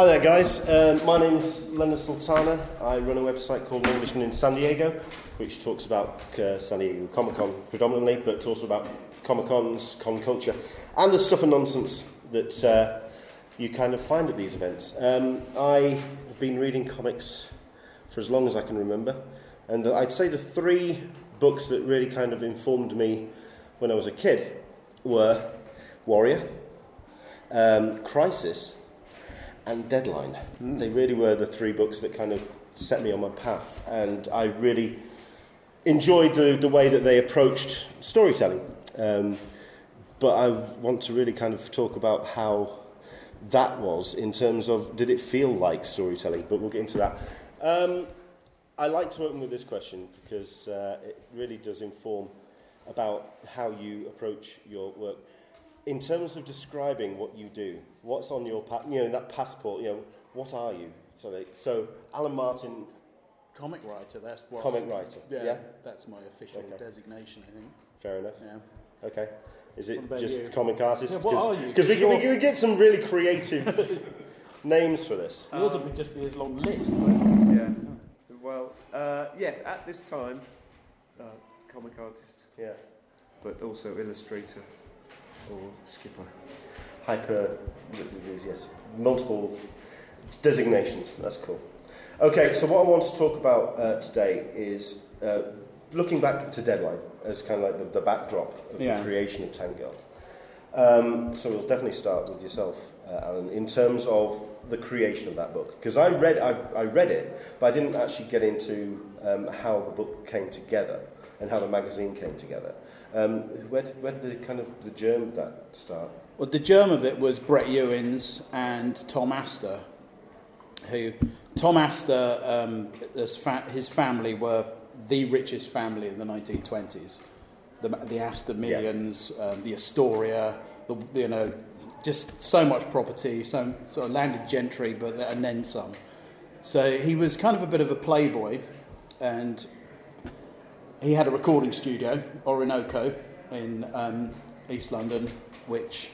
Hi there, guys. Um, my name's Leonard Sultana. I run a website called Englishman in San Diego, which talks about uh, San Diego Comic Con predominantly, but also about Comic Cons, con culture, and the stuff and nonsense that uh, you kind of find at these events. Um, I have been reading comics for as long as I can remember, and I'd say the three books that really kind of informed me when I was a kid were Warrior, um, Crisis, and Deadline. Mm. They really were the three books that kind of set me on my path, and I really enjoyed the, the way that they approached storytelling. Um, but I want to really kind of talk about how that was in terms of did it feel like storytelling, but we'll get into that. Um, I like to open with this question because uh, it really does inform about how you approach your work in terms of describing what you do, what's on your, pa- you know, that passport, you know, what are you? So, so Alan Martin. Comic writer, that's what. Comic I, writer, yeah, yeah, That's my official okay. designation, I think. Fair enough. Yeah. Okay. Is it just you? comic artist? Yeah, what are you? Because we, we, we get some really creative names for this. Yours um, would just be as long list. Yeah. Well, uh, yes, at this time, uh, comic artist. Yeah. But also illustrator or skipper? Hyper, yes, multiple designations. That's cool. Okay, so what I want to talk about uh, today is uh, looking back to Deadline as kind of like the, the backdrop of yeah. the creation of Tank Girl. Um, so we'll definitely start with yourself, uh, Alan, in terms of the creation of that book. Because I read, I've, I read it, but I didn't actually get into um, how the book came together and how the magazine came together. Um, where, did, where did the kind of the germ of that start? Well, the germ of it was Brett Ewins and Tom Astor, who Tom Astor, um, his family were the richest family in the 1920s. The, the Astor millions, yeah. um, the Astoria, the, you know, just so much property, so sort of landed gentry, but and then some. So he was kind of a bit of a playboy, and he had a recording studio, Orinoco, in um, East London, which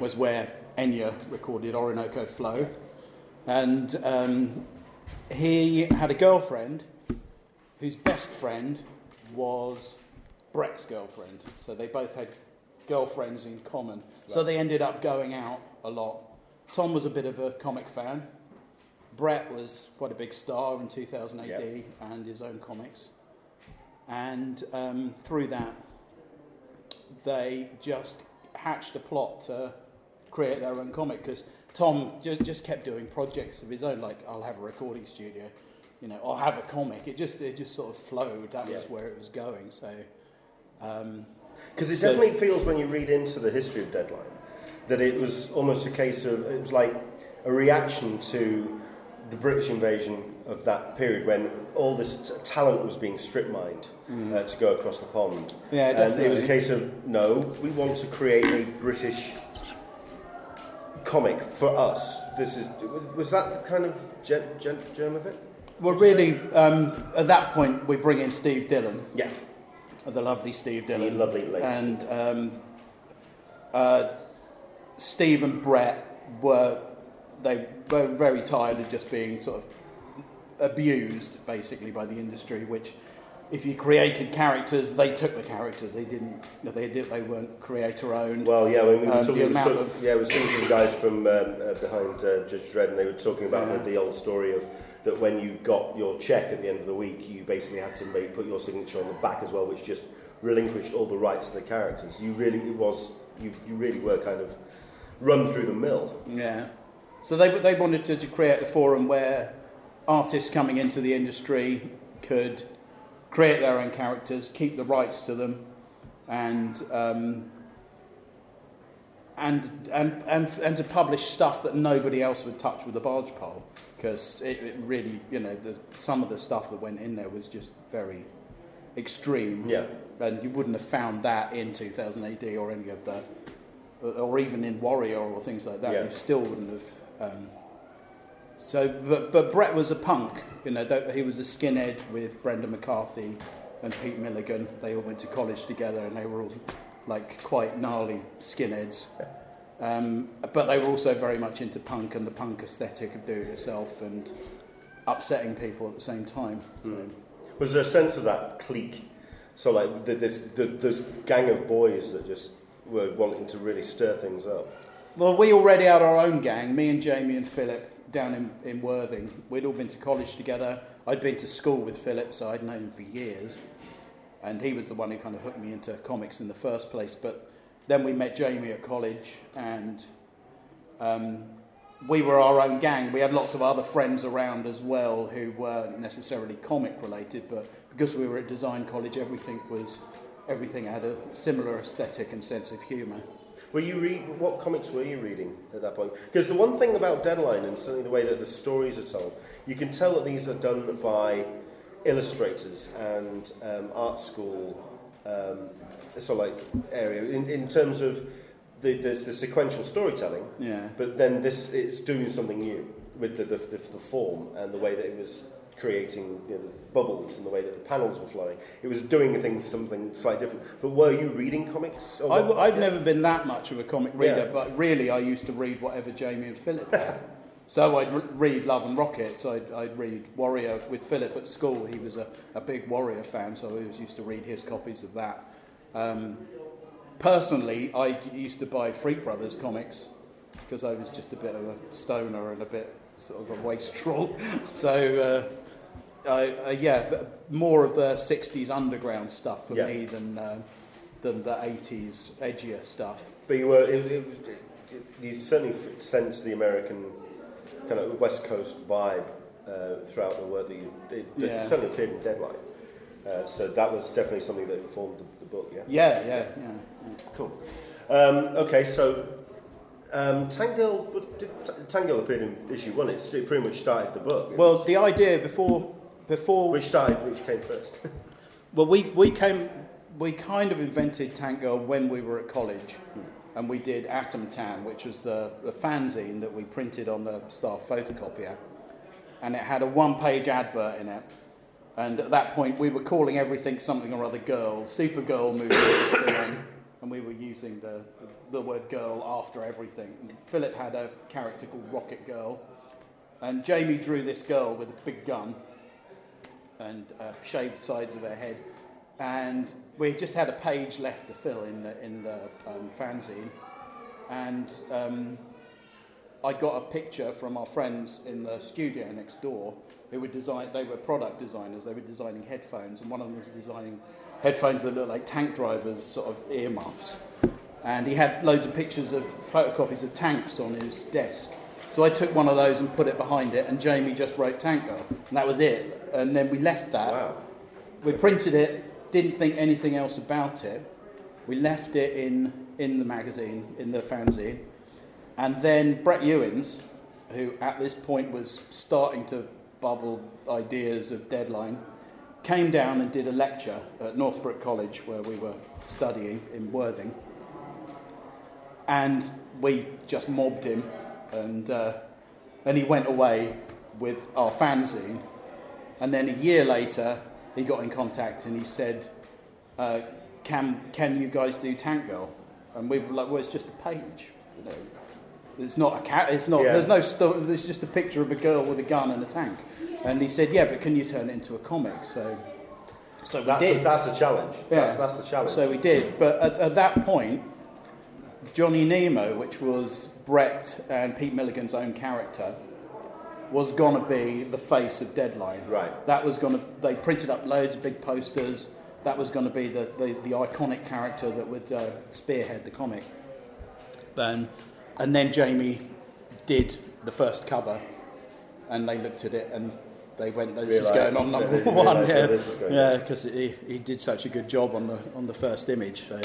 was where Enya recorded Orinoco Flow. And um, he had a girlfriend whose best friend was Brett's girlfriend. So they both had girlfriends in common. Right. So they ended up going out a lot. Tom was a bit of a comic fan. Brett was quite a big star in 2000 AD yep. and his own comics. And um, through that, they just hatched a plot to create their own comic because Tom just, just kept doing projects of his own, like I'll have a recording studio, you know, I'll have a comic. It just it just sort of flowed. That yeah. was where it was going. So. Because um, it so definitely feels when you read into the history of Deadline that it was almost a case of it was like a reaction to the British invasion of that period when all this talent was being strip mined mm. uh, to go across the pond. Yeah, definitely. And it was a case of no, we want to create a British comic for us. This is was that the kind of gen, germ of it? Well, really, um, at that point, we bring in Steve Dillon. Yeah. The lovely Steve Dillon. The lovely late. And um, uh, Steve and Brett were they were very tired of just being sort of abused basically by the industry, which if you created characters, they took the characters. They didn't. They did. They weren't creator owned. Well, yeah. When we were um, talking, so, of, yeah, I was speaking to the guys from um, uh, behind uh, Judge Dredd, and they were talking about yeah. the, the, old story of that when you got your check at the end of the week, you basically had to make, put your signature on the back as well, which just relinquished all the rights to the characters. You really, it was, you, you really were kind of run through the mill. Yeah. So they they wanted to, to create a forum where artists coming into the industry could create their own characters, keep the rights to them, and um, and, and and and to publish stuff that nobody else would touch with a barge pole, because it, it, really, you know, the, some of the stuff that went in there was just very extreme. Yeah. And you wouldn't have found that in 2000 AD or any of the, or even in Warrior or things like that. Yeah. You still wouldn't have. Um, so, but, but Brett was a punk, you know, he was a skinhead with Brendan McCarthy and Pete Milligan. They all went to college together and they were all like quite gnarly skinheads. Um, but they were also very much into punk and the punk aesthetic of doing it yourself and upsetting people at the same time. So. Mm. Was there a sense of that clique? So, like, this, this gang of boys that just were wanting to really stir things up? Well, we already had our own gang, me and Jamie and Philip down in, in Worthing. We'd all been to college together. I'd been to school with Philip, so I'd known him for years. And he was the one who kind of hooked me into comics in the first place. But then we met Jamie at college, and um, we were our own gang. We had lots of other friends around as well who weren't necessarily comic related, but because we were at design college, everything was everything had a similar aesthetic and sense of humour. Were you read what comics were you reading at that point? Because the one thing about Deadline and certainly the way that the stories are told, you can tell that these are done by illustrators and um, art school um, sort of like area in, in terms of the, there's the sequential storytelling. Yeah. But then this it's doing something new with the, the, the, the form and the way that it was creating you know, bubbles and the way that the panels were flowing. It was doing things something slightly different. But were you reading comics? I, have yeah. never been that much of a comic reader, yeah. but really I used to read whatever Jamie and Philip had. so I'd re- read Love and Rockets, I'd, I'd, read Warrior with Philip at school. He was a, a big Warrior fan, so I was used to read his copies of that. Um, personally, I used to buy Freak Brothers comics because I was just a bit of a stoner and a bit sort of a wastrel. so, uh, I, uh, yeah, more of the 60s underground stuff for yeah. me than, uh, than the 80s edgier stuff. But you were, it, it, it, you certainly sensed the American kind of West Coast vibe uh, throughout the world. You, it, yeah. certainly appeared in Deadline. Uh, so that was definitely something that informed the, the book, yeah? Yeah, yeah, yeah. yeah. Cool. Um, okay, so um, Tank Girl, did appeared in issue one. It pretty much started the book. Well, the idea before before which started, which came first. well, we we came we kind of invented Tank Girl when we were at college, hmm. and we did Atom Tan, which was the, the fanzine that we printed on the staff photocopier, and it had a one-page advert in it. And at that point, we were calling everything something or other girl. Supergirl movie and we were using the, the word girl after everything. And Philip had a character called Rocket Girl, and Jamie drew this girl with a big gun and uh, shaved sides of her head. And we just had a page left to fill in the, in the um, fanzine. And um, I got a picture from our friends in the studio next door who were design. They were product designers. They were designing headphones, and one of them was designing headphones that looked like tank drivers, sort of earmuffs. And he had loads of pictures of photocopies of tanks on his desk. So I took one of those and put it behind it, and Jamie just wrote Tank Girl, and that was it. And then we left that. Wow. We printed it, didn't think anything else about it. We left it in, in the magazine, in the fanzine. And then Brett Ewins, who at this point was starting to bubble ideas of deadline, came down and did a lecture at Northbrook College where we were studying in Worthing. And we just mobbed him, and uh, then he went away with our fanzine. And then a year later, he got in contact and he said, uh, can, can you guys do Tank Girl? And we were like, well, it's just a page. You know, it's not a cat. It's not. Yeah. There's no. Sto- it's just a picture of a girl with a gun and a tank. And he said, "Yeah, but can you turn it into a comic?" So, so we that's did. A, that's a challenge. Yeah. That's, that's the challenge. So we did. But at, at that point, Johnny Nemo, which was Brett and Pete Milligan's own character, was going to be the face of Deadline. Right. That was going to. They printed up loads of big posters. That was going to be the, the, the iconic character that would uh, spearhead the comic. Then and then Jamie did the first cover, and they looked at it and they went, "This realised, is going on number one." Yeah, yeah, because he, he did such a good job on the on the first image. So.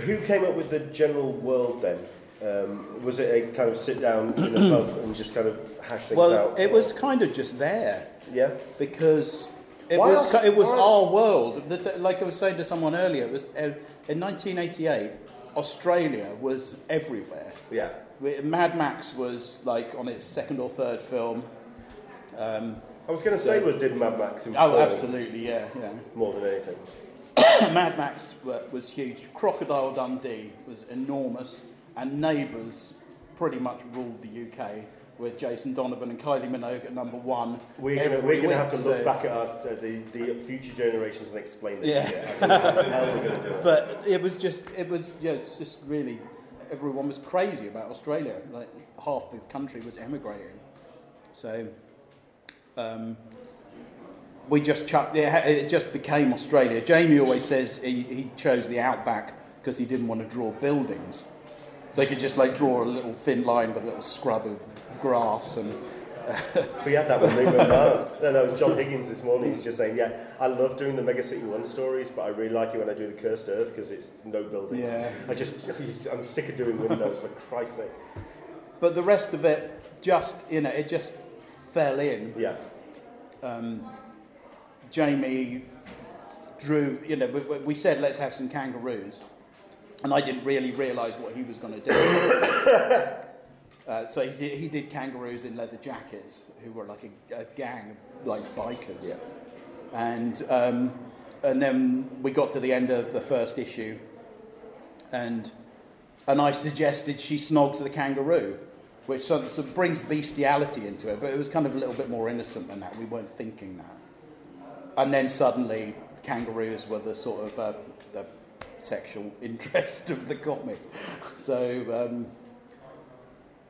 Who came up with the general world then? Um, was it a kind of sit down in a pub and just kind of hash things well, out? Well, it was kind of just there. Yeah. Because it Why was else? it was our world. Like I was saying to someone earlier, was uh, in 1988. Australia was everywhere. Yeah. Mad Max was like on its second or third film. Um, I was going to say, was did Mad Max in Oh, absolutely, yeah, yeah. More than anything. Mad Max was huge. Crocodile Dundee was enormous. And Neighbours pretty much ruled the UK with Jason Donovan and Kylie Minogue at number one. We're gonna we're gonna have to look so- back at our, uh, the the future generations and explain this Yeah. shit. I don't know how the we're gonna do it. But it was just, it was, yeah, it's just really, everyone was crazy about Australia. Like half the country was emigrating. So um, we just chucked, it, it just became Australia. Jamie always says he, he chose the outback because he didn't want to draw buildings. So he could just like draw a little thin line with a little scrub of grass and We had that when we were around. No, no, John Higgins this morning, he's just saying, yeah, I love doing the Mega City 1 stories, but I really like it when I do the Cursed Earth because it's no buildings. Yeah. I just, I'm sick of doing windows, for Christ's sake. but the rest of it just, you know, it just fell in. Yeah. um, Jamie drew, you know, we- we said let's have some kangaroos, and I didn't really realise what he was going to do. uh, so he did, he did kangaroos in leather jackets, who were like a, a gang of like bikers, Yeah. and um, and then we got to the end of the first issue, and and I suggested she snogs the kangaroo, which sort of, sort of brings bestiality into it, but it was kind of a little bit more innocent than that. We weren't thinking that. And then suddenly, kangaroos were the sort of uh, sexual interest of the comic. So um,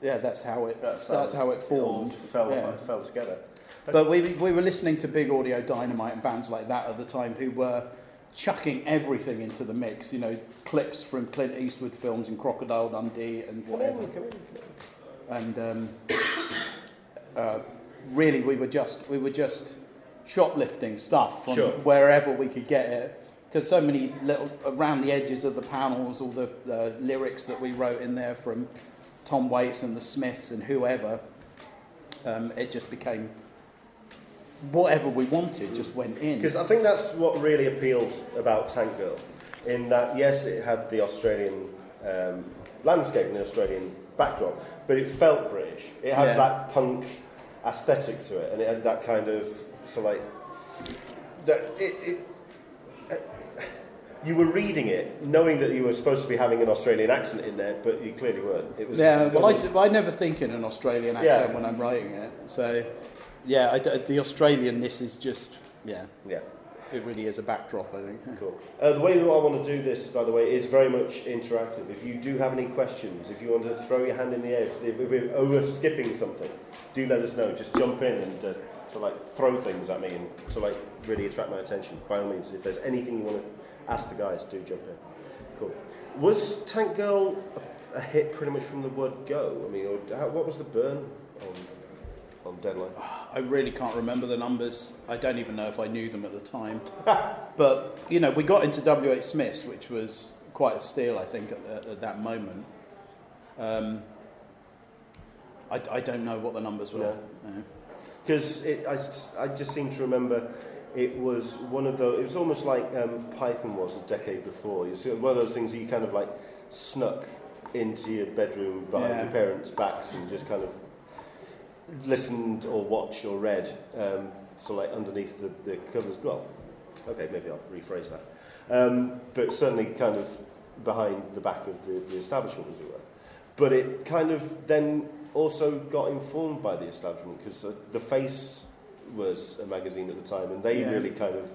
yeah, that's how it that's, how, it all formed. fell, Yeah. fell together. But we, we were listening to Big Audio Dynamite and bands like that at the time who were chucking everything into the mix. You know, clips from Clint Eastwood films and Crocodile Dundee and Come in, whatever. come in, come in. And um, uh, really, we were just we were just shoplifting stuff from Sure. wherever we could get it. Because so many little around the edges of the panels, all the, the lyrics that we wrote in there from Tom Waits and the Smiths and whoever, um, it just became whatever we wanted just went in. Because I think that's what really appealed about Tank Girl, in that yes, it had the Australian um, landscape and the Australian backdrop, but it felt British. It had Yeah. that punk aesthetic to it, and it had that kind of so like that it. it you were reading it knowing that you were supposed to be having an Australian accent in there, but you clearly weren't. It was Yeah, well, I, I never think in an Australian Yeah. accent when I'm writing it. So, yeah, I the Australianness is just, yeah, yeah. it really is a backdrop, I think. Cool. Uh, the way that I want to do this, by the way, is very much interactive. If you do have any questions, if you want to throw your hand in the air, if, if we're over skipping something, do let us know. Just jump in and uh, sort of like throw things at me and to like really attract my attention. By all means, if there's anything you want to ask the guys, do jump in. Cool. Was Tank Girl a, a hit pretty much from the word go? I mean, or how, what was the burn on on Deadline? I really can't remember the numbers. I don't even know if I knew them at the time. but, you know, we got into WH Smith's, which was quite a steal, I think, at, at, at that moment. Um, I, I don't know what the numbers were. Because No. Because I just seem to remember it was one of the. It was almost like um, Python was a decade before. It was one of those things you kind of like snuck into your bedroom behind Yeah. your parents' backs and just kind of listened or watched or read. Um, so like underneath the, the covers. Well, okay, maybe I'll rephrase that. Um, but certainly kind of behind the back of the, the establishment, as it were. But it kind of then also got informed by the establishment because uh, The Face was a magazine at the time and they Yeah. really kind of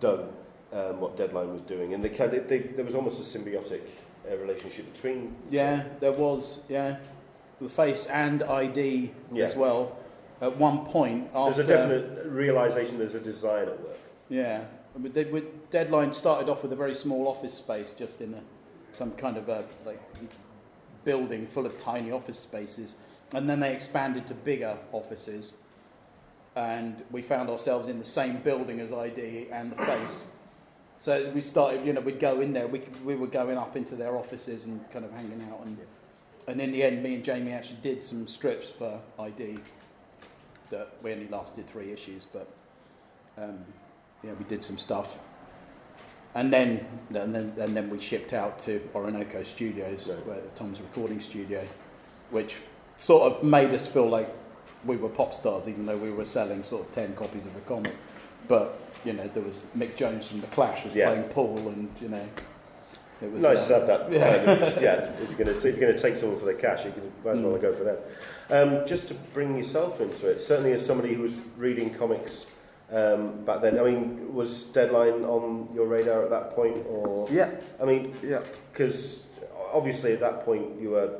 dug um, what Deadline was doing. And they kind of, they, there was almost a symbiotic uh, relationship between the two. Yeah, there was, yeah. The face and ID Yeah. as well. At one point, after. There's a definite realization there's a design at work. Yeah. With, with Deadline started off with a very small office space, just in a, some kind of a like building full of tiny office spaces, and then they expanded to bigger offices, and we found ourselves in the same building as ID and the Face. So we started, you know, we'd go in there. We we were going up into their offices and kind of hanging out, and and in the end, me and Jamie actually did some strips for ID. That we only lasted three issues, but um, yeah, we did some stuff. And then, and then, and then we shipped out to Orinoco Studios, Right. where Tom's recording studio, which sort of made us feel like we were pop stars, even though we were selling sort of ten copies of a comic. But you know, there was Mick Jones from The Clash was Yeah. playing Paul, and you know, It was Nice to uh, have that. yeah. Kind of, yeah. If you're going to if you're going to take someone for their cash, you can might as well Mm. go for them. Um, just to bring yourself into it, certainly as somebody who was reading comics um, back then. I mean, was Deadline on your radar at that point, or Yeah, I mean, yeah. because obviously at that point you were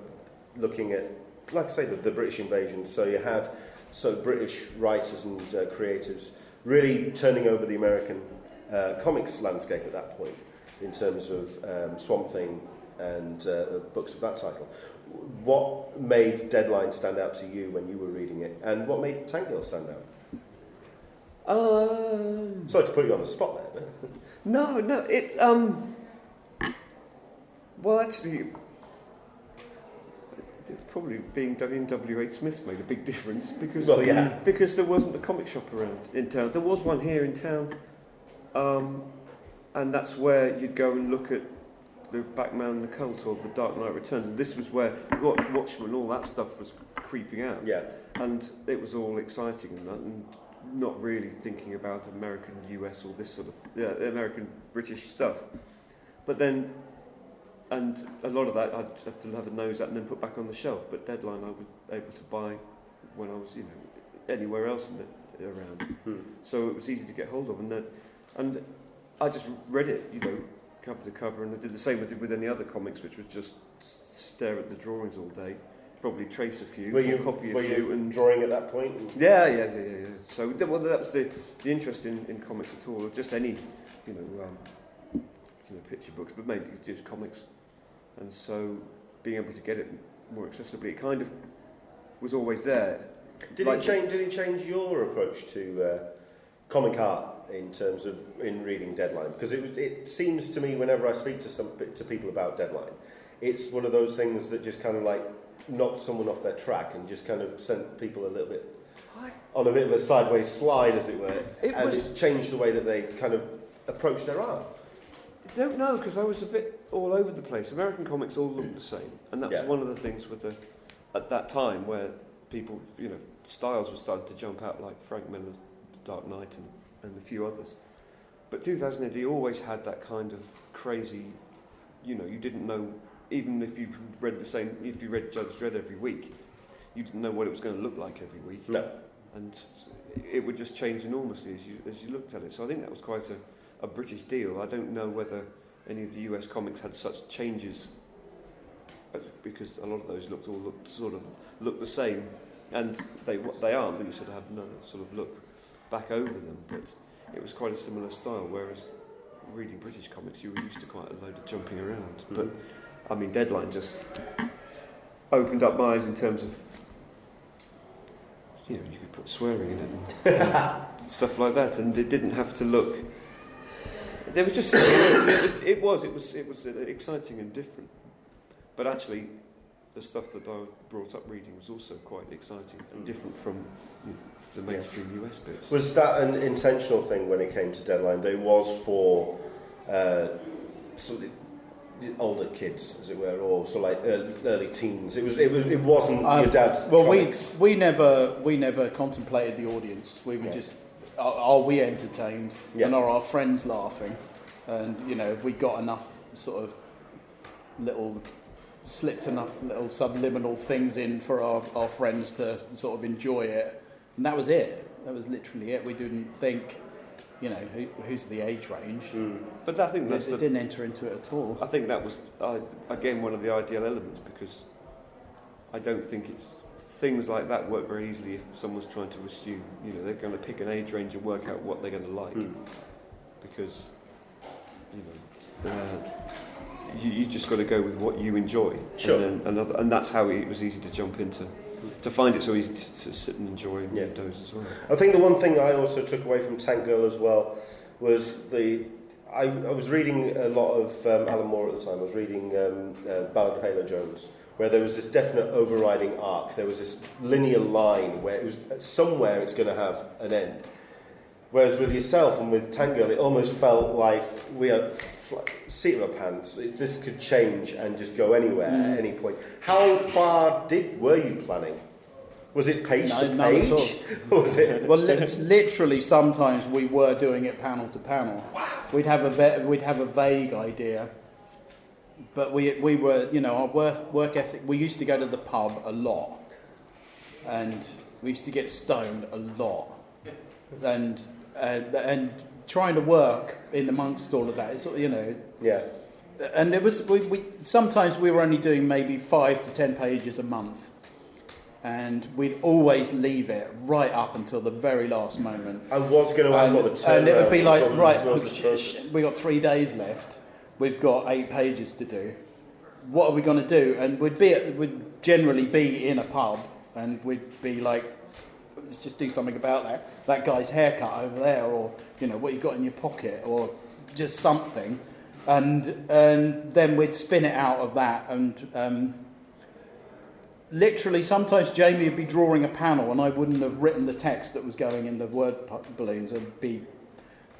looking at, like I say, the, the British invasion. So you had so British writers and uh, creatives really turning over the American uh, comics landscape at that point in terms of um, Swamp Thing and uh, books of that title. What made Deadline stand out to you when you were reading it, and what made Tank Girl stand out? Um, Sorry to put you on the spot there. But no, no, it. Um, well, actually, probably being in W.H. Smith made a big difference because Well, yeah. because there wasn't a comic shop around in town. There was one here in town, um, and that's where you'd go and look at the Batman, the Cult, or the Dark Knight Returns. And this was where Watchmen, all that stuff was creeping out. yeah, and it was all exciting and, and not really thinking about American US or this sort of yeah, American British stuff. But then, and a lot of that I'd have to have a nose at and then put back on the shelf. But Deadline I was able to buy when I was you know anywhere else in the, around, Hmm. so it was easy to get hold of. And then, and I just read it, you know, cover to cover, and I did the same I did with any other comics, which was just stare at the drawings all day. Probably trace a few, were you copy a were few, you and drawing at that point? yeah, yeah, yeah, yeah. yeah. So well, that was the, the interest in, in comics at all, or just any, you know, um, you know, picture books, but mainly just comics. And so being able to get it more accessibly, it kind of was always there. Did Like- it change? Did it change your approach to uh, comic art in terms of in reading Deadline? Because it it seems to me whenever I speak to some to people about Deadline, it's one of those things that just kind of like knocked someone off their track and just kind of sent people a little bit on a bit of a sideways slide, as it were, It and was- it changed the way that they kind of approach their art. Don't know because I was a bit all over the place. American comics all looked the same, and that Yeah. was one of the things with the at that time where people, you know, styles were starting to jump out like Frank Miller's Dark Knight and, and a few others. But 2000 AD always had that kind of crazy, you know, you didn't know even if you read the same, if you read Judge Dredd every week, you didn't know what it was going to look like every week No, and it would just change enormously as you as you looked at it. So I think that was quite a, a British deal. I don't know whether any of the US comics had such changes because a lot of those looked all looked sort of looked the same, and they they aren't. But you sort of have another sort of look back over them. But it was quite a similar style. Whereas reading British comics, you were used to quite a load of jumping around. Hmm. But I mean, Deadline just opened up my eyes in terms of you know, you could put swearing in it and stuff like that, and it didn't have to look. There was just it was it was it was, it was exciting and different, but actually, the stuff that I brought up reading was also quite exciting and different from you know, the mainstream US bits. was that an intentional thing when it came to Deadline? They was for uh, sort of the older kids, as it were, or so like early, early teens. It was. It was. It wasn't Um, your dad's Well, comics. we we never we never contemplated the audience. We were Yeah. just are, are we entertained Yeah. and are our friends laughing? And you know, have we got enough sort of little slipped enough little subliminal things in for our, our friends to sort of enjoy it, and that was it. That was literally it. We didn't think, you know, who, who's the age range. But I think that's it the, didn't enter into it at all. I think that was uh, again one of the ideal elements because I don't think it's things like that work very easily if someone's trying to assume you know they're going to pick an age range and work out what they're going to like Mm. because you know uh, you, you just got to go with what you enjoy Sure. and, another, and that's how it was easy to jump into to find it so easy to, to sit and enjoy and Yeah. those as well. I think the one thing I also took away from Tank Girl as well was the. I, I was reading a lot of um, Alan Moore at the time. I was reading um, uh, Ballad of Halo Jones, where there was this definite overriding arc. There was this linear line where it was somewhere it's going to have an end. Whereas with yourself and with Tank Girl, it almost felt like we are seat of our pants. It, this could change and just go anywhere at mm. any point. How far did were you planning? Was it page No, to page? was it? Well, li- literally, sometimes we were doing it panel to panel. Wow. We'd have a ve- we'd have a vague idea, but we we were you know our work work ethic. We used to go to the pub a lot, and we used to get stoned a lot, and and, and trying to work in amongst all of that. It's you know Yeah. and it was we, we sometimes we were only doing maybe five to ten pages a month and we'd always leave it right up until the very last moment I was going to ask and, what the turnaround and it would be like right what was the oh, sh- process? sh- we got three days left we've got eight pages to do what are we going to do? And we'd be at, we'd generally be in a pub and we'd be like let's just do something about that. That guy's haircut over there or you know what you got in your pocket or just something. And and then we'd spin it out of that and um, literally sometimes Jamie would be drawing a panel and I wouldn't have written the text that was going in the word balloons. I'd be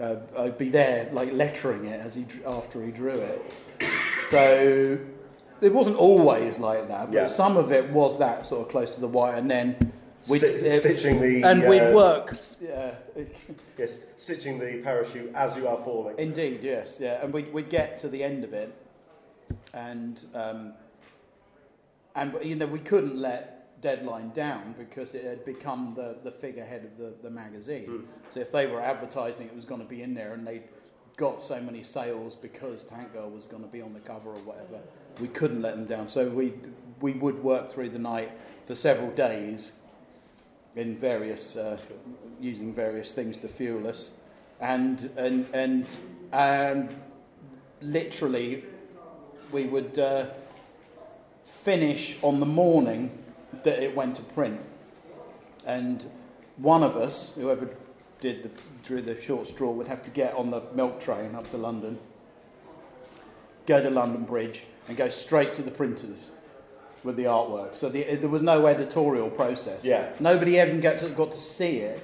uh, I'd be there like lettering it as he after he drew it so it wasn't always like that but Yeah. some of it was that sort of close to the wire and then we'd, Sti- uh, stitching the and we'd uh, work yeah Yes, stitching the parachute as you are falling. Indeed, yes, yeah, and we'd, we'd get to the end of it, and um, and you know we couldn't let Deadline down because it had become the, the figurehead of the, the magazine. So if they were advertising it was going to be in there, and they got so many sales because Tank Girl was going to be on the cover or whatever, we couldn't let them down. So we we would work through the night for several days in various uh, using various things to fuel us, and and and and literally we would uh, finish on the morning that it went to print, and one of us, whoever did the drew the short straw, would have to get on the milk train up to London, go to London Bridge, and go straight to the printers with the artwork. So the, there was no editorial process. Yeah. Nobody even got to, got to see it.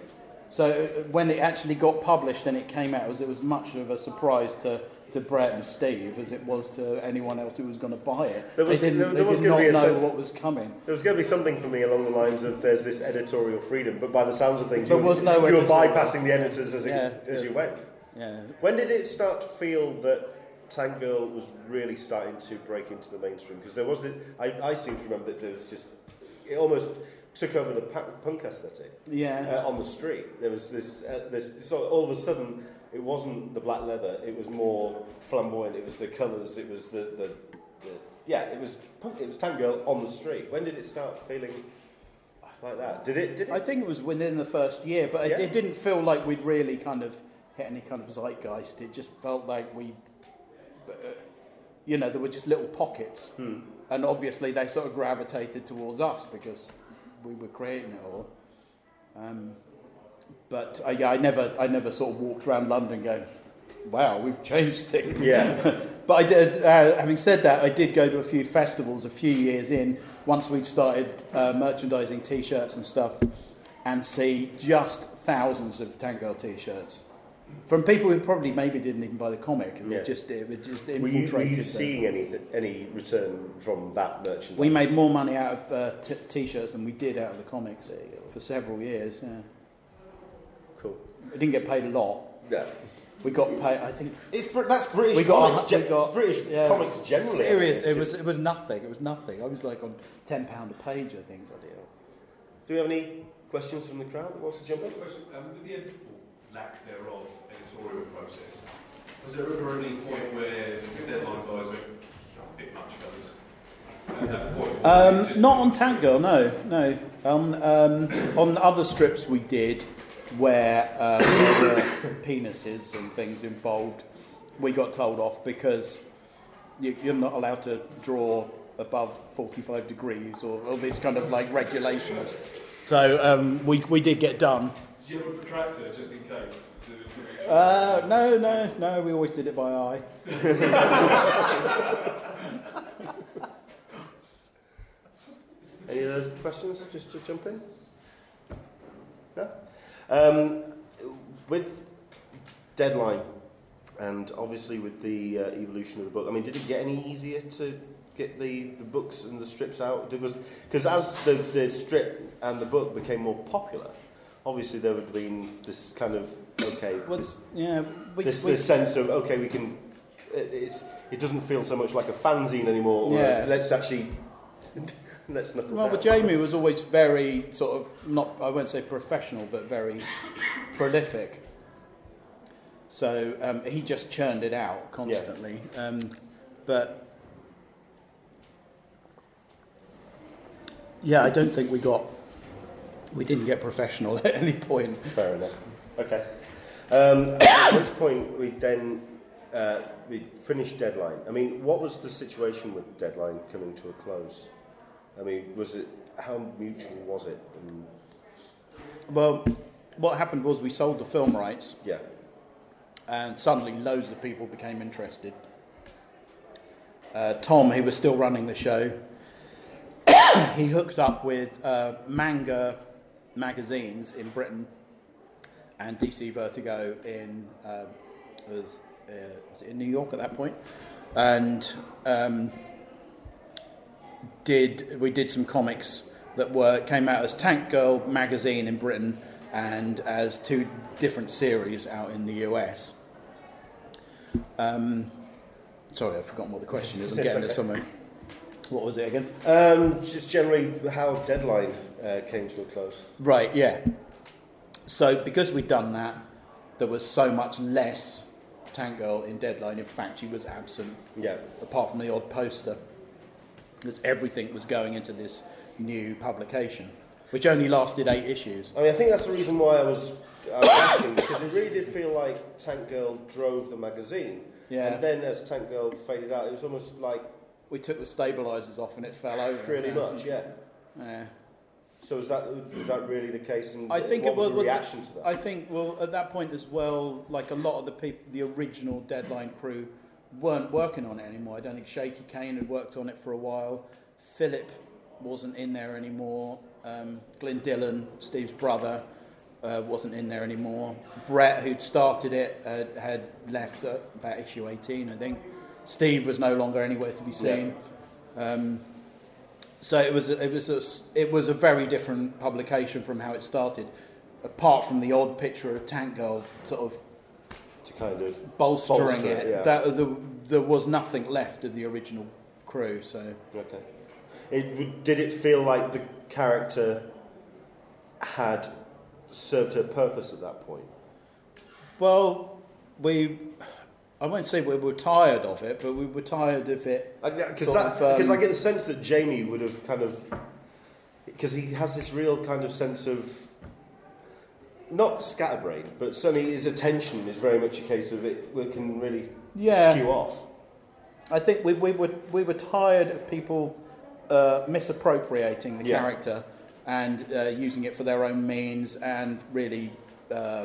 So uh, when it actually got published and it came out, it was, it was much of a surprise to, to Brett and Steve as it was to anyone else who was going to buy it. There was- they didn't, there- there they was did not know cer- what was coming. There was going to be something for me along the lines of there's this editorial freedom, but by the sounds of things, There you, was no you were bypassing the editors as, it, Yeah, as yeah. you went. Yeah. When did it start to feel that Tank Girl was really starting to break into the mainstream? Because there was the, I, I seem to remember that there was just, it almost took over the punk aesthetic Yeah. uh, on the street. There was this, uh, this, all of a sudden, it wasn't the black leather, it was more flamboyant, it was the colours, it was the, the, the yeah, it was punk, it was Tank Girl on the street. When did it start feeling like that? Did it, did it? I think it was within the first year, but it, Yeah. it didn't feel like we'd really kind of hit any kind of zeitgeist. It just felt like we, uh, you know, there were just little pockets, Hmm. and obviously they sort of gravitated towards us because we were creating it all. Um, but uh, yeah, I never, I never sort of walked around London going, "Wow, we've changed things." Yeah. But I did. Uh, having said that, I did go to a few festivals a few years in. Once we'd started uh, merchandising T-shirts and stuff, and see just thousands of Tank Girl T-shirts from people who probably maybe didn't even buy the comic, and Yeah. just it, it just Were you, were you seeing any, any return from that merchandise? we made more money out of uh, t- T-shirts than we did out of the comics There you go. for several years. Yeah. Cool. We didn't get paid a lot. Yeah. We got paid. I think It's, Br- that's British we got, comics. gen- we got it's British yeah, comics generally. Serious. It's It just- was. It was nothing. It was nothing. I was like on ten pound a page. I think. Bloody hell. Do we have any questions from the crowd that wants to jump in? Question, um, with the editorial lack thereof editorial process, was there ever any point where the deadline guys went, "Oh, a bit much, fellas? At that point, was it Um, just- not on Tank Girl, no, no. On um, on other strips we did where uh, there were penises and things involved, we got told off because you, you're not allowed to draw above 45 degrees or all these kind of like regulations. So um, we we did get done. Did you have a protractor just in case? To- to- Uh, no, no, no. We always did it by eye. Any other questions just to jump in? Um, with Deadline, and obviously with the uh, evolution of the book, I mean, did it get any easier to get the, the books and the strips out? Because as the, the strip and the book became more popular, obviously there would have been this kind of, okay, Well, this, yeah, we, this, we, this sense of, okay, we can, it- it's, it doesn't feel so much like a fanzine anymore. or Yeah. let's actually let's knuckle Well, down. but Jamie was always very sort of not I won't say professional, but very prolific. So um, he just churned it out constantly. Um, but yeah, I don't think we got we didn't get professional at any point. Fair enough. Okay. Um, at which point we then uh, we finished deadline. I mean, what was the situation with deadline coming to a close? I mean, was it how mutual was it? And, Well, what happened was we sold the film rights. yeah, and suddenly loads of people became interested. Uh, Tom, who was still running the show, he hooked up with uh, manga magazines in Britain and DC Vertigo in uh, was, uh, was it in New York at that point. point, and um, did we did some comics that were came out as Tank Girl magazine in Britain and as two different series out in the US. Um, sorry, I've forgotten what the question is. I'm getting okay. it somewhere. What was it again? um, just generally how deadline uh, came to a close. Right, yeah. So because we'd done that, there was so much less Tank Girl in Deadline. In fact, she was absent, Yeah, apart from the odd poster, because everything was going into this new publication, which only lasted eight issues. I mean, I think that's the reason why I was, I was asking because it really did feel like Tank Girl drove the magazine. Yeah. And then as Tank Girl faded out, it was almost like We took the stabilisers off and it fell over. pretty much, yeah. Yeah. So is that is that really the case? And I think what it was was the reaction to that? I think well at that point as well, like a lot of the people, the original Deadline crew weren't working on it anymore. I don't think Shaky Kane had worked on it for a while. Philip wasn't in there anymore. Um, Glenn Dillon, Steve's brother, uh, wasn't in there anymore. Brett, who'd started it, uh, had left at about issue 18, I think. Steve was no longer anywhere to be seen. Um, so it was a, it was a, it was a very different publication from how it started, apart from the odd picture of Tank Girl sort of kind of bolstering Bolster it. yeah. That, the, there was nothing left of the original crew. So okay. It, did it feel like the character had served her purpose at that point? well, we I won't say we were tired of it, but we were tired of it. Because um, I get the sense that Jamie would have kind of because he has this real kind of sense of not scatterbrain, but certainly his attention is very much a case of it, it can really Yeah. skew off. I think we, we were we were tired of people uh, misappropriating the Yeah. character and uh, using it for their own means and really uh,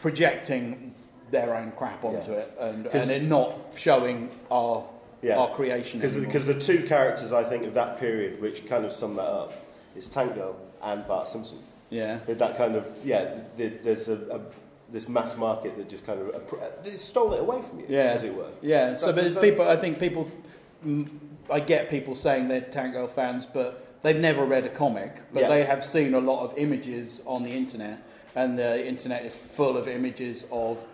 projecting their own crap onto Yeah. it and, and it not showing our Yeah. our creation Because the two characters I think of that period which kind of sum that up is Tank Girl and Bart Simpson. Yeah. That kind of yeah, the, there's a, a this mass market that just kind of it stole it away from you, Yeah. as it were. Yeah, so but it's people. I think people. mm, I get people saying they're Tank Girl fans, but they've never read a comic. But Yeah. they have seen a lot of images on the internet, and the internet is full of images of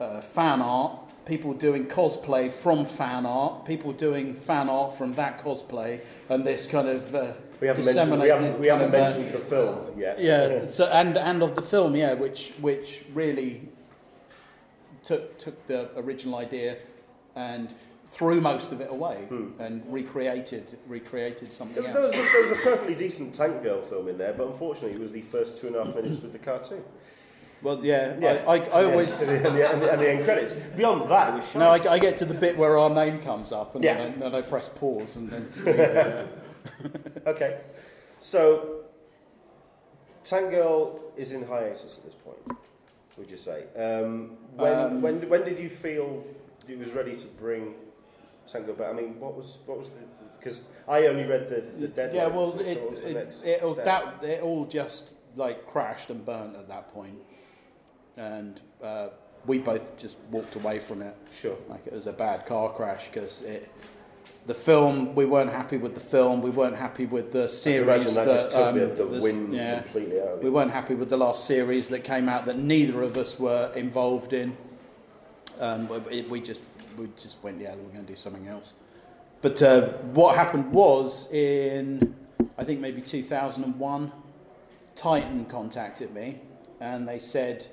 uh, fan art, people doing cosplay from fan art, people doing fan art from that cosplay, and this kind of uh, We haven't mentioned we haven't, we haven't of, uh, mentioned the film yet. yeah, so and and of the film, yeah, which which really took took the original idea and threw most of it away and recreated recreated something There, there was a, there was a perfectly decent Tank Girl film in there, but unfortunately it was the first two and a half minutes with the cartoon. Well, yeah, Yeah. I, I, I always and, the, and, the, and, the, and the end credits. Beyond that, it was shite. no, I, I get to the bit where our name comes up and Yeah. then, I, then I press pause and then Okay, so Tank Girl is in hiatus at this point. Would you say? Um, when, Um, when when did you feel it was ready to bring Tank Girl back? I mean, what was what was the because I only read the, the deadline. yeah, well, so, it, so what was the it, it, all- that it all just like crashed and burnt at that point, and uh, we both just walked away from it. Sure. like it was a bad car crash because it the film we weren't happy with the film we weren't happy with the I series imagine that, just took um, the, the this- wind yeah, completely out we weren't happy with the last series that came out that neither of us were involved in um, we- we, we just we just went, yeah, we're going to do something else. But uh, what happened was in, I think maybe 2001, Titan contacted me and they said,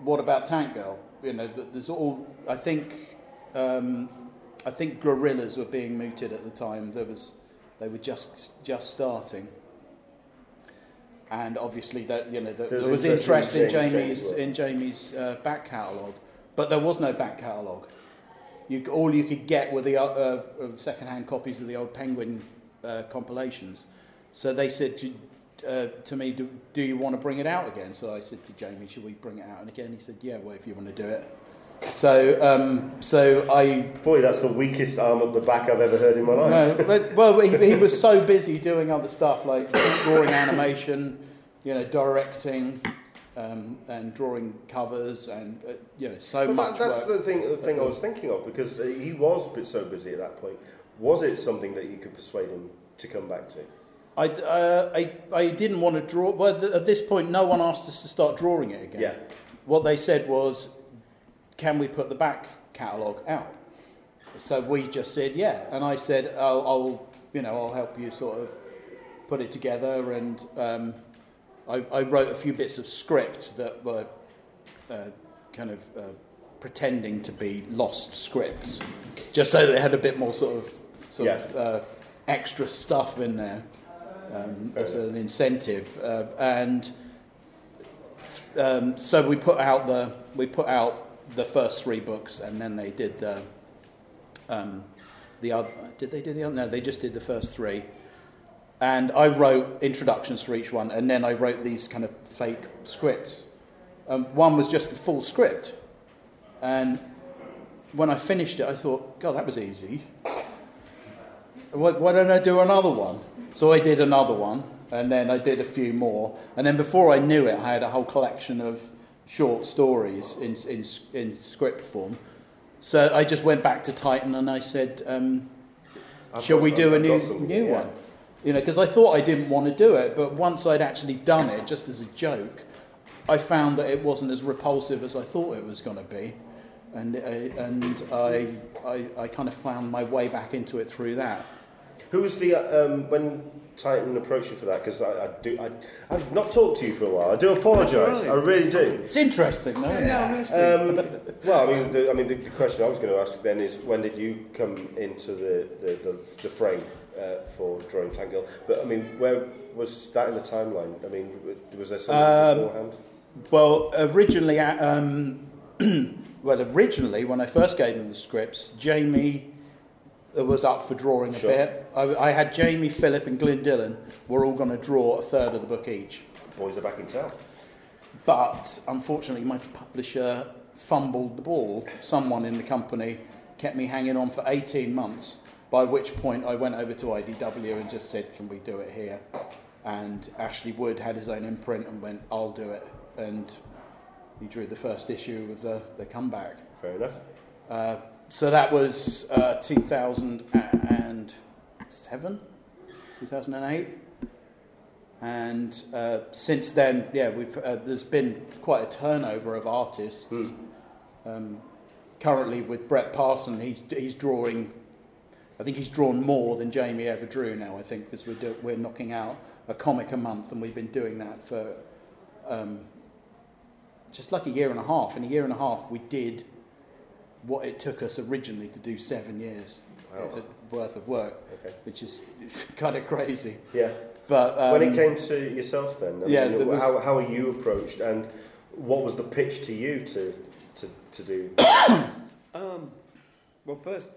"What about Tank Girl? You know, there's all. I think, um, I think Gorillaz were being mooted at the time. There was, they were just just starting." And obviously, that you know, the, There was interest in Jamie- Jamie's in Jamie's uh, back catalogue, but there was no back catalogue. You, all you could get were the uh, uh, second-hand copies of the old Penguin uh, compilations. So they said uh, to me, do, "Do you want to bring it out again?" So I said to Jamie, "Should we bring it out?" And again, he said, "Yeah, well, if you want to do it." So, um, so I Boy, that's the weakest arm at the back I've ever heard in my life. no, but, well, he, he was so busy doing other stuff like drawing animation, you know, directing, um, and drawing covers, and uh, you know, so But much that, that's work. the thing. The thing I was thinking of because he was bit so busy at that point. Was it something that you could persuade him to come back to? I, uh, I, I didn't want to draw. Well, th- at this point, no one asked us to start drawing it again. Yeah. What they said was, "Can we put the back catalogue out?" So we just said, "Yeah," and I said, "I'll, I'll you know, I'll help you sort of put it together." And um, I, I wrote a few bits of script that were uh, kind of uh, pretending to be lost scripts, just so they had a bit more sort of sort of uh, extra stuff in there um, as an incentive. Uh, and um, so we put out the we put out the first three books, and then they did the um, the other. Did they do the other? No, they just did the first three. And I wrote introductions for each one, and then I wrote these kind of fake scripts. Um, one was just the full script, and when I finished it, I thought, God, that was easy. Why, why don't I do another one? So I did another one, and then I did a few more, and then before I knew it, I had a whole collection of short stories in in, in script form. So I just went back to Titan and I said, um, "Shall we do a new new yeah. one?" You know, because I thought I didn't want to do it, but once I'd actually done it, just as a joke, I found that it wasn't as repulsive as I thought it was going to be, and I, and I, I I kind of found my way back into it through that. Who was the uh, um, when Titan approached you for that? Because I, I do, I, I've not talked to you for a while. I do apologise. That's I really do. It's interesting, no? Um, well, I mean, the, I mean, the, the question I was going to ask then is when did you come into the the, the, the frame uh, for drawing Tank Girl? But I mean, where was that in the timeline? I mean, was there something Um, beforehand? Well, originally, uh, um, well, originally when I first gave him the scripts, Jamie was up for drawing a Sure. bit. I, I had Jamie, Philip, and Glyn Dillon we were all going to draw a third of the book each. Boys are back in town. But unfortunately, my publisher fumbled the ball. Someone in the company kept me hanging on for 18 months, by which point I went over to IDW and just said, Can we do it here? And Ashley Wood had his own imprint and went, I'll do it. And he drew the first issue of the, the comeback. Fair enough. Uh, so that was uh, 2007, 2008. And uh, since then, yeah, we've, uh, there's been quite a turnover of artists. Um, currently, with Brett Parson, he's, he's drawing, I think he's drawn more than Jamie ever drew now, I think, because we're, do, we're knocking out a comic a month, and we've been doing that for um, just like a year and a half. In a year and a half, we did what it took us originally to do seven years Wow. worth of work, Okay. which is kind of crazy. Yeah. But um, when it came to yourself, then, I yeah, mean, there was- how, how were you approached, and what was the pitch to you to to, to do? Um, well, first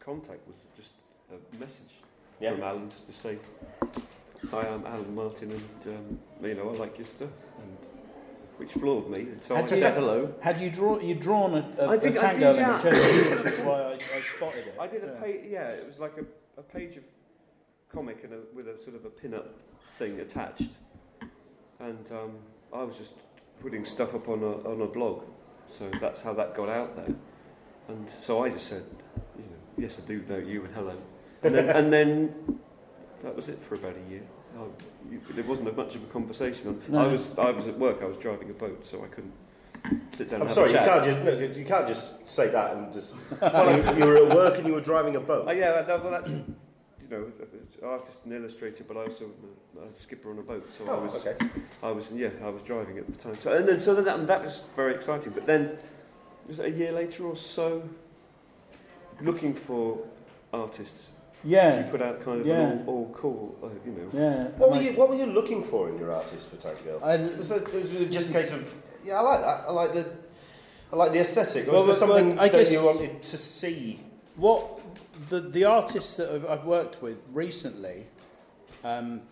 contact was just a message Yeah. from Alan just to say, "Hi, I'm Alan Martin, and um, you know I like your stuff," and which floored me. And so Had I you- said hello. had you drawn you drawn a, a, I think a I tango did, in yeah. the Chelsea, which is why I, I spotted it. I did a page. Yeah, it was like a, a page of comic and a, with a sort of a pin-up thing attached, and um, I was just putting stuff up on a on a blog, so that's how that got out there. And so I just said, you know, yes, I do know you and hello, and then and then that was it for about a year. I, you, there wasn't much of a conversation. On, I was I was at work. I was driving a boat, so I couldn't sit down. I'm and sorry, you have a can't just no, you can't just say that and just. you, you were at work and you were driving a boat. Oh, yeah, no, well, that's you know, artist and illustrator, but I also uh, a skipper on a boat. So I Oh, was, okay. I was, yeah, I was driving at the time. So and then so that that was very exciting. But then, was it a year later or so, looking for artists, you put out kind of Yeah. an all, all call, uh, you know. yeah. What were you What were you looking for in your artist for Tank Girl? I, Was it, was it just a case of yeah, I like that. I like the I like the aesthetic. Or Well, was there well, something I that you wanted to see? What the the artists that I've, I've worked with recently, um,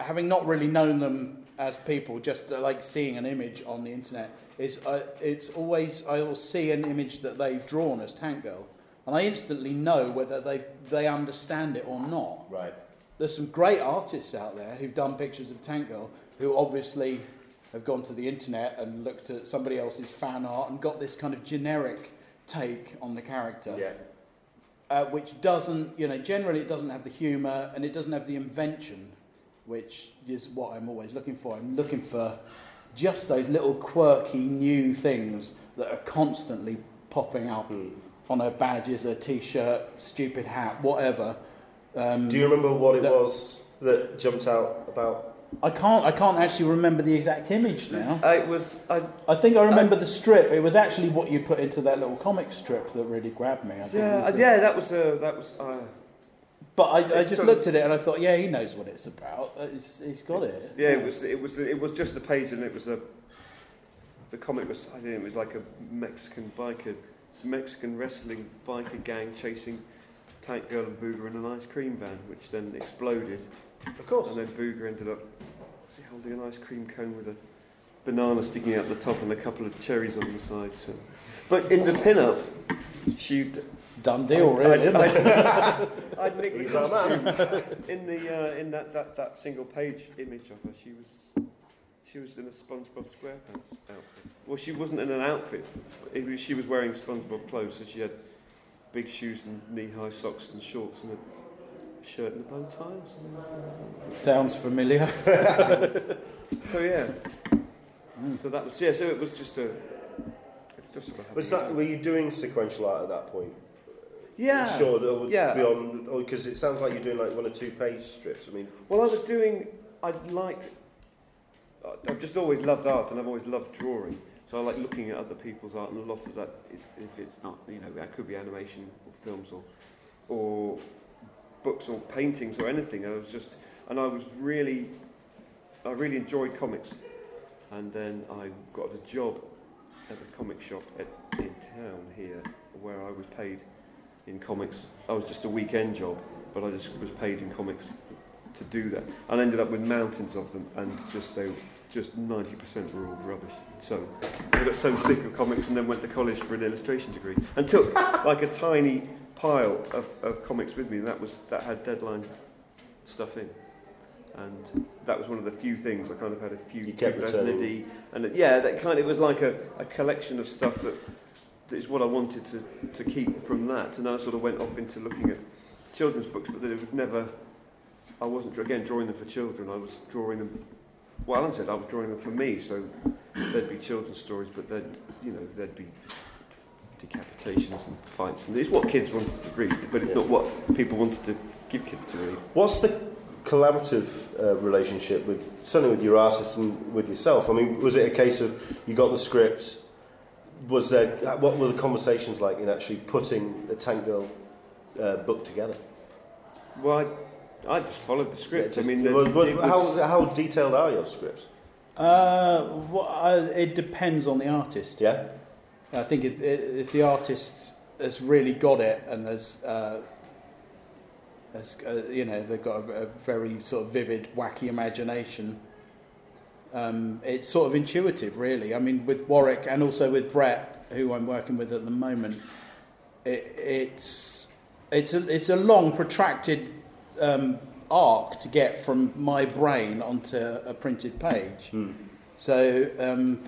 having not really known them as people, just uh, like seeing an image on the internet, is uh, it's always I will see an image that they've drawn as Tank Girl, and I instantly know whether they they understand it or not. Right. There's some great artists out there who've done pictures of Tank Girl who obviously have gone to the internet and looked at somebody else's fan art and got this kind of generic take on the character Yeah. uh, which doesn't, you know, generally it doesn't have the humour and it doesn't have the invention, which is what I'm always looking for. I'm looking for just those little quirky new things that are constantly popping up Hmm. On her badges, her t-shirt, stupid hat, whatever. Um, Do you remember what it that- was that jumped out about? I can't. I can't actually remember the exact image now. I was, I, I think I remember the strip. It was actually what you put into that little comic strip that really grabbed me. I think yeah, uh, the- yeah, that was, uh, that was. Uh, But I, I just looked at it and I thought, yeah, he knows what it's about. Uh, He's, he's got it. Yeah, it was. It was. It was just a page, and it was a. The comic was. I think it was like a Mexican biker, Mexican wrestling biker gang chasing Tank Girl and Booga in an ice cream van, which then exploded, Of course. and then Booga ended up was he holding an ice cream cone with a banana sticking out the top and a couple of cherries on the side. So, but in the pin-up, she. It's done deal, really. isn't it? I'd, I'd nicked the He's our costume man. in the uh, in that, that, that single page image of her. She was she was in a SpongeBob SquarePants outfit. Well, she wasn't in an outfit. It was, she was wearing SpongeBob clothes, so she had big shoes and knee-high socks and shorts and a shirt and a bow tie or something. like that. Sounds familiar. So yeah. So that was yeah. So it was just a. It was just about Was having- that were you doing sequential art at that point? Yeah. Sure, that would Yeah. be because it sounds like you're doing like one or two page strips. I mean, Well, I was doing. I'd like. I've just always loved art, and I've always loved drawing. So I like looking at other people's art, and a lot of that, if it's not, you know, that could be animation or films or, or books or paintings or anything. I was just, and I was really, I really enjoyed comics, and then I got a job at a comic shop at, in town here, where I was paid in comics. I was just a weekend job, but I just was paid in comics to do that. And I ended up with mountains of them, and just they, just 90% were all rubbish. So I got so sick of comics, and then went to college for an illustration degree, and took like a tiny pile of, of comics with me, and that was that had deadline stuff in. And that was one of the few things I kind of had a few You kept 2000 returning. And it- yeah, that kind of it was like a, a collection of stuff that, that is what I wanted to, to keep from that. And then I sort of went off into looking at children's books, but it would never. I wasn't again drawing them for children. I was drawing them. Well, Alan said I was drawing them for me, so there'd be children's stories, but there'd you know there'd be decapitations and fights, and it's what kids wanted to read, but it's Yeah. not what people wanted to give kids to read. what's the collaborative uh, relationship with certainly with your artists and with yourself? I mean, was it a case of you got the scripts? Was there what were the conversations like in actually putting the Tank Girl uh, book together? Well, I, I just followed the script. Yeah, just- I mean, the, was- was- how, how detailed are your scripts? Uh, what, uh, it depends on the artist. Yeah, I think if, if the artist has really got it and has, uh, has uh, you know, they've got a, a very sort of vivid, wacky imagination, um, it's sort of intuitive, really. I mean, with Warwick and also with Brett, who I'm working with at the moment, it, it's it's a it's a long, protracted um, arc to get from my brain onto a printed page. So. Um,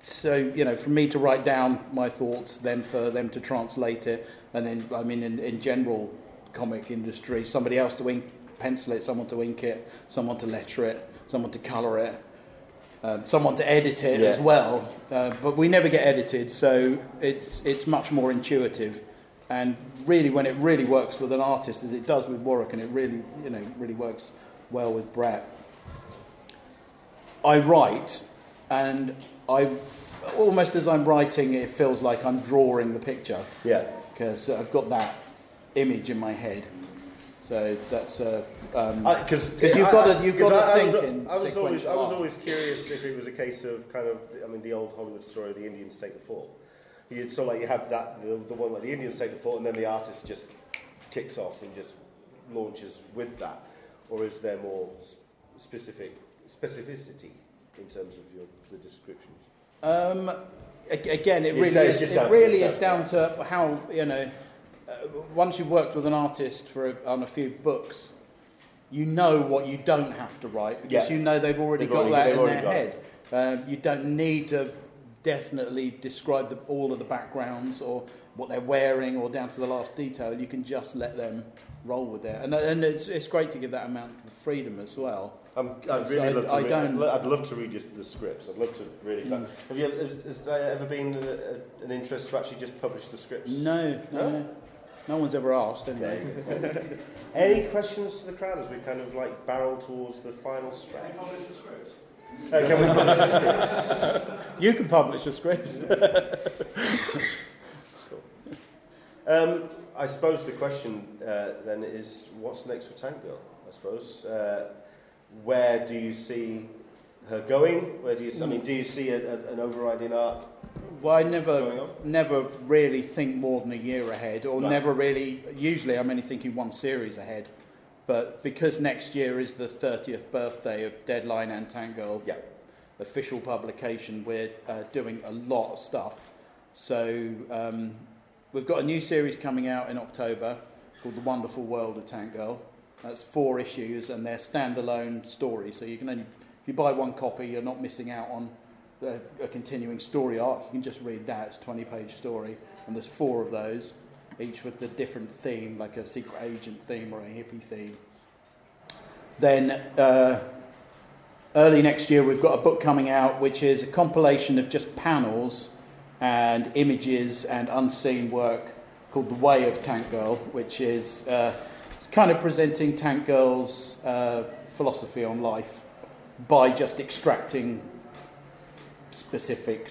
so you know, for me to write down my thoughts, then for them to translate it, and then I mean, in, in general comic industry, somebody else to ink, pencil it, someone to ink it, someone to letter it, someone to colour it. um, someone to edit it Yeah. as well. Uh, but we never get edited, so it's it's much more intuitive. And really, when it really works with an artist, as it does with Warwick, and it really you know really works well with Brett. I write, and I almost as I'm writing, it feels like I'm drawing the picture Yeah. because I've got that image in my head. So that's uh, um, Because 'Cause you've gotta- you've gotta I, was, in I was always, I was always curious if it was a case of kind of, I mean, the old Hollywood story, the Indians take the fort. You so like you have that the, the one like the Indians take the fort, and then the artist just kicks off and just launches with that, or is there more specific specificity in terms of your the descriptions? Um, again, it really is, it down to really is down to how you know. Uh, once you've worked with an artist for a, on a few books, you know what you don't have to write because Yeah. you know they've already They've got already- that in their head. Um, you don't need to definitely describe the, all of the backgrounds or what they're wearing or down to the last detail. You can just let them roll with it, and, and it's, it's great to give that amount of freedom as well. I'm, I'd So really I- love to. I read, don't- I'd, I'd love to read just the scripts. I'd love to really. Mm. Have you? Has, has there ever been a, a, an interest to actually just publish the scripts? No, no, no, no one's ever asked anyway. Any questions to the crowd as we kind of like barrel towards the final stretch? Uh, can we publish the scripts? You can publish a script. Um, I suppose the question uh, then is, what's next for Tank Girl? I suppose. Uh, where do you see her going? Where do you? I mean, do you see a, a, an overriding arc? well, I never, never really think more than a year ahead, or never really. Usually, I'm only thinking one series ahead. But because next year is the 30th birthday of Deadline and Tank Girl, Yeah. official publication, we're uh, doing a lot of stuff. So um, we've got a new series coming out in October called The Wonderful World of Tank Girl. That's four issues and they're standalone stories. So you can only, if you buy one copy, you're not missing out on the, a continuing story arc. You can just read that. It's a 20 page story. And there's four of those, each with a different theme, like a secret agent theme or a hippie theme. Then uh, early next year, we've got a book coming out which is a compilation of just panels and images and unseen work called The Way of Tank Girl, which is uh, it's kind of presenting Tank Girl's uh, philosophy on life by just extracting specific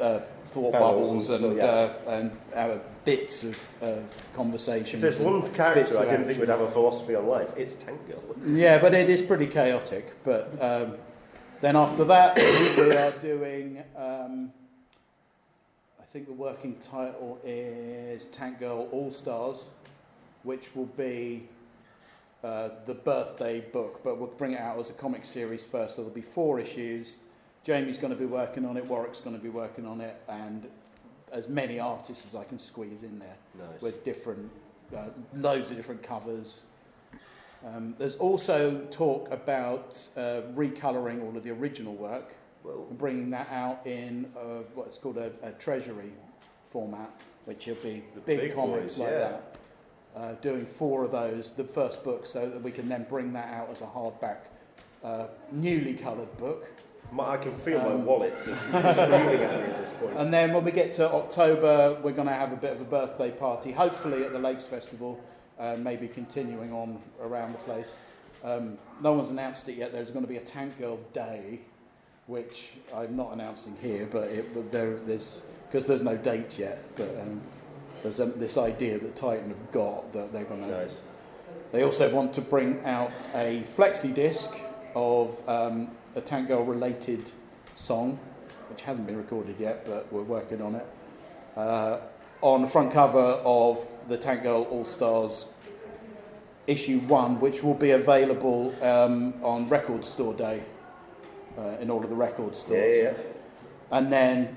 uh, thought Panels bubbles and and, stuff, yeah. uh, and uh, bits of, of conversation. If there's one character I didn't think action. would have a philosophy on life, it's Tank Girl. Yeah, but it is pretty chaotic. But um, then after that, we are doing. Um, I think the working title is Tank Girl All Stars, which will be uh, the birthday book, but we'll bring it out as a comic series first. So there'll be four issues. Jamie's going to be working on it. Warwick's going to be working on it, and as many artists as I can squeeze in there Nice. with different, uh, loads of different covers. Um, there's also talk about uh, recolouring all of the original work Well, and bringing that out in uh, what's called a, a treasury format, which will be The big, big comics boys, like yeah. that. Uh, doing four of those, the first book, so that we can then bring that out as a hardback, uh, newly coloured book. My, I can feel my Um, wallet just screaming at me at this point. And then when we get to October, we're going to have a bit of a birthday party, hopefully at the Lakes Festival, uh, maybe continuing on around the place. Um, no one's announced it yet. There's going to be a Tank Girl Day, which I'm not announcing here, but, it, but there, there's because there's no date yet. But um, there's um, this idea that Titan have got that they're going to. nice. They also want to bring out a flexi disc of um, a Tank Girl related song, which hasn't been recorded yet, but we're working on it. Uh, on the front cover of the Tank Girl All Stars issue one, which will be available um, on Record Store Day uh, in all of the record stores. yeah, yeah. And then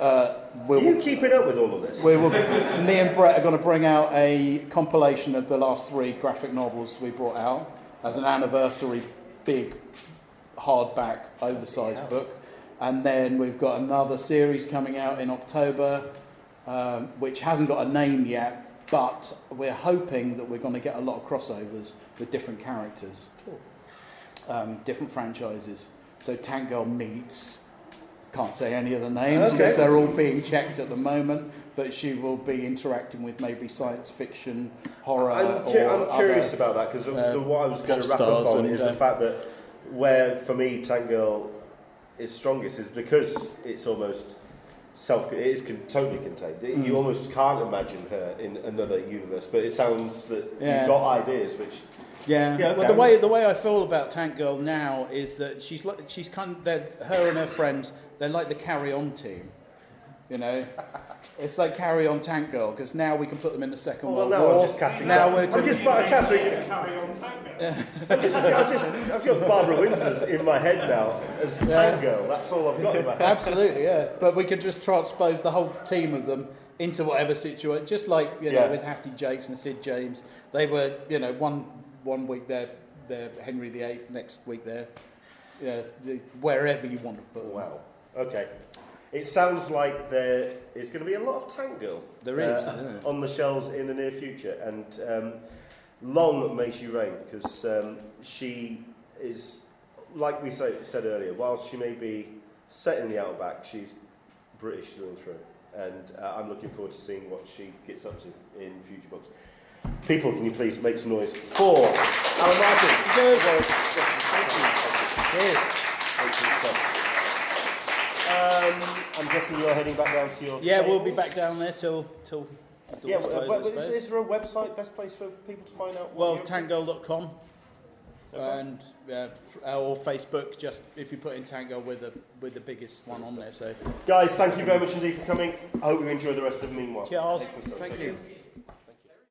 uh, we'll, Are you keeping up with all of this? we will, me and Brett are going to bring out a compilation of the last three graphic novels we brought out as an anniversary big hardback oversized book. And then we've got another series coming out in October, um, which hasn't got a name yet, but we're hoping that we're going to get a lot of crossovers with different characters, Cool. um, different franchises. So Tank Girl meets. Can't say any of the names Okay. because they're all being checked at the moment. But she will be interacting with maybe science fiction, horror, I'm, cu- I'm curious about that because uh, what I was going to wrap up on is uh, the fact that where for me Tank Girl is strongest is because it's almost self it is con- totally contained. It- Mm. You almost can't imagine her in another universe, but it sounds that Yeah. you've got ideas which Yeah. Yeah, Well, the way the way I feel about Tank Girl now is that she's like she's kind of her and her friends. They're like the Carry On team. You know, it's like Carry On Tank Girl because now we can put them in the Second Oh, well, World now War. I'm just casting. Now we're I'm just, but casting. Carry on Tank Girl. I'm just, I've just, I've got Barbara Windsor in my head now as Tank Girl. That's all I've got in my head. Absolutely, yeah. But we could just transpose the whole team of them into whatever situation. Just like you know, Yeah. with Hattie Jacques and Sid James, they were you know one one week they're they're Henry VIII, next week they're yeah, the- wherever you want to put them. Wow. Okay. It sounds like there is going to be a lot of Tank Girl There is, uh, yeah. on the shelves in the near future, and um, long may she reign because um, she is, like we say, said earlier, whilst she may be set in the outback, she's British through and through, and uh, I'm looking forward to seeing what she gets up to in future books. People, can you please make some noise for Alan Martin? Good. Well, thank you. Thank you. Excellent stuff. Um, I'm guessing you're heading back down to your. Yeah, we'll be back down there till till. the doors Yeah, close, well, I well, is, is there a website, best place for people to find out? Well, you're up tango.com Okay. and uh, or Facebook. Just if you put in Tank Girl, we're the we're the biggest one on there. So Guys, thank you very much indeed for coming. I hope you enjoy the rest of the Meanwhile. Cheers. Excellent stuff. Thank Take you. care.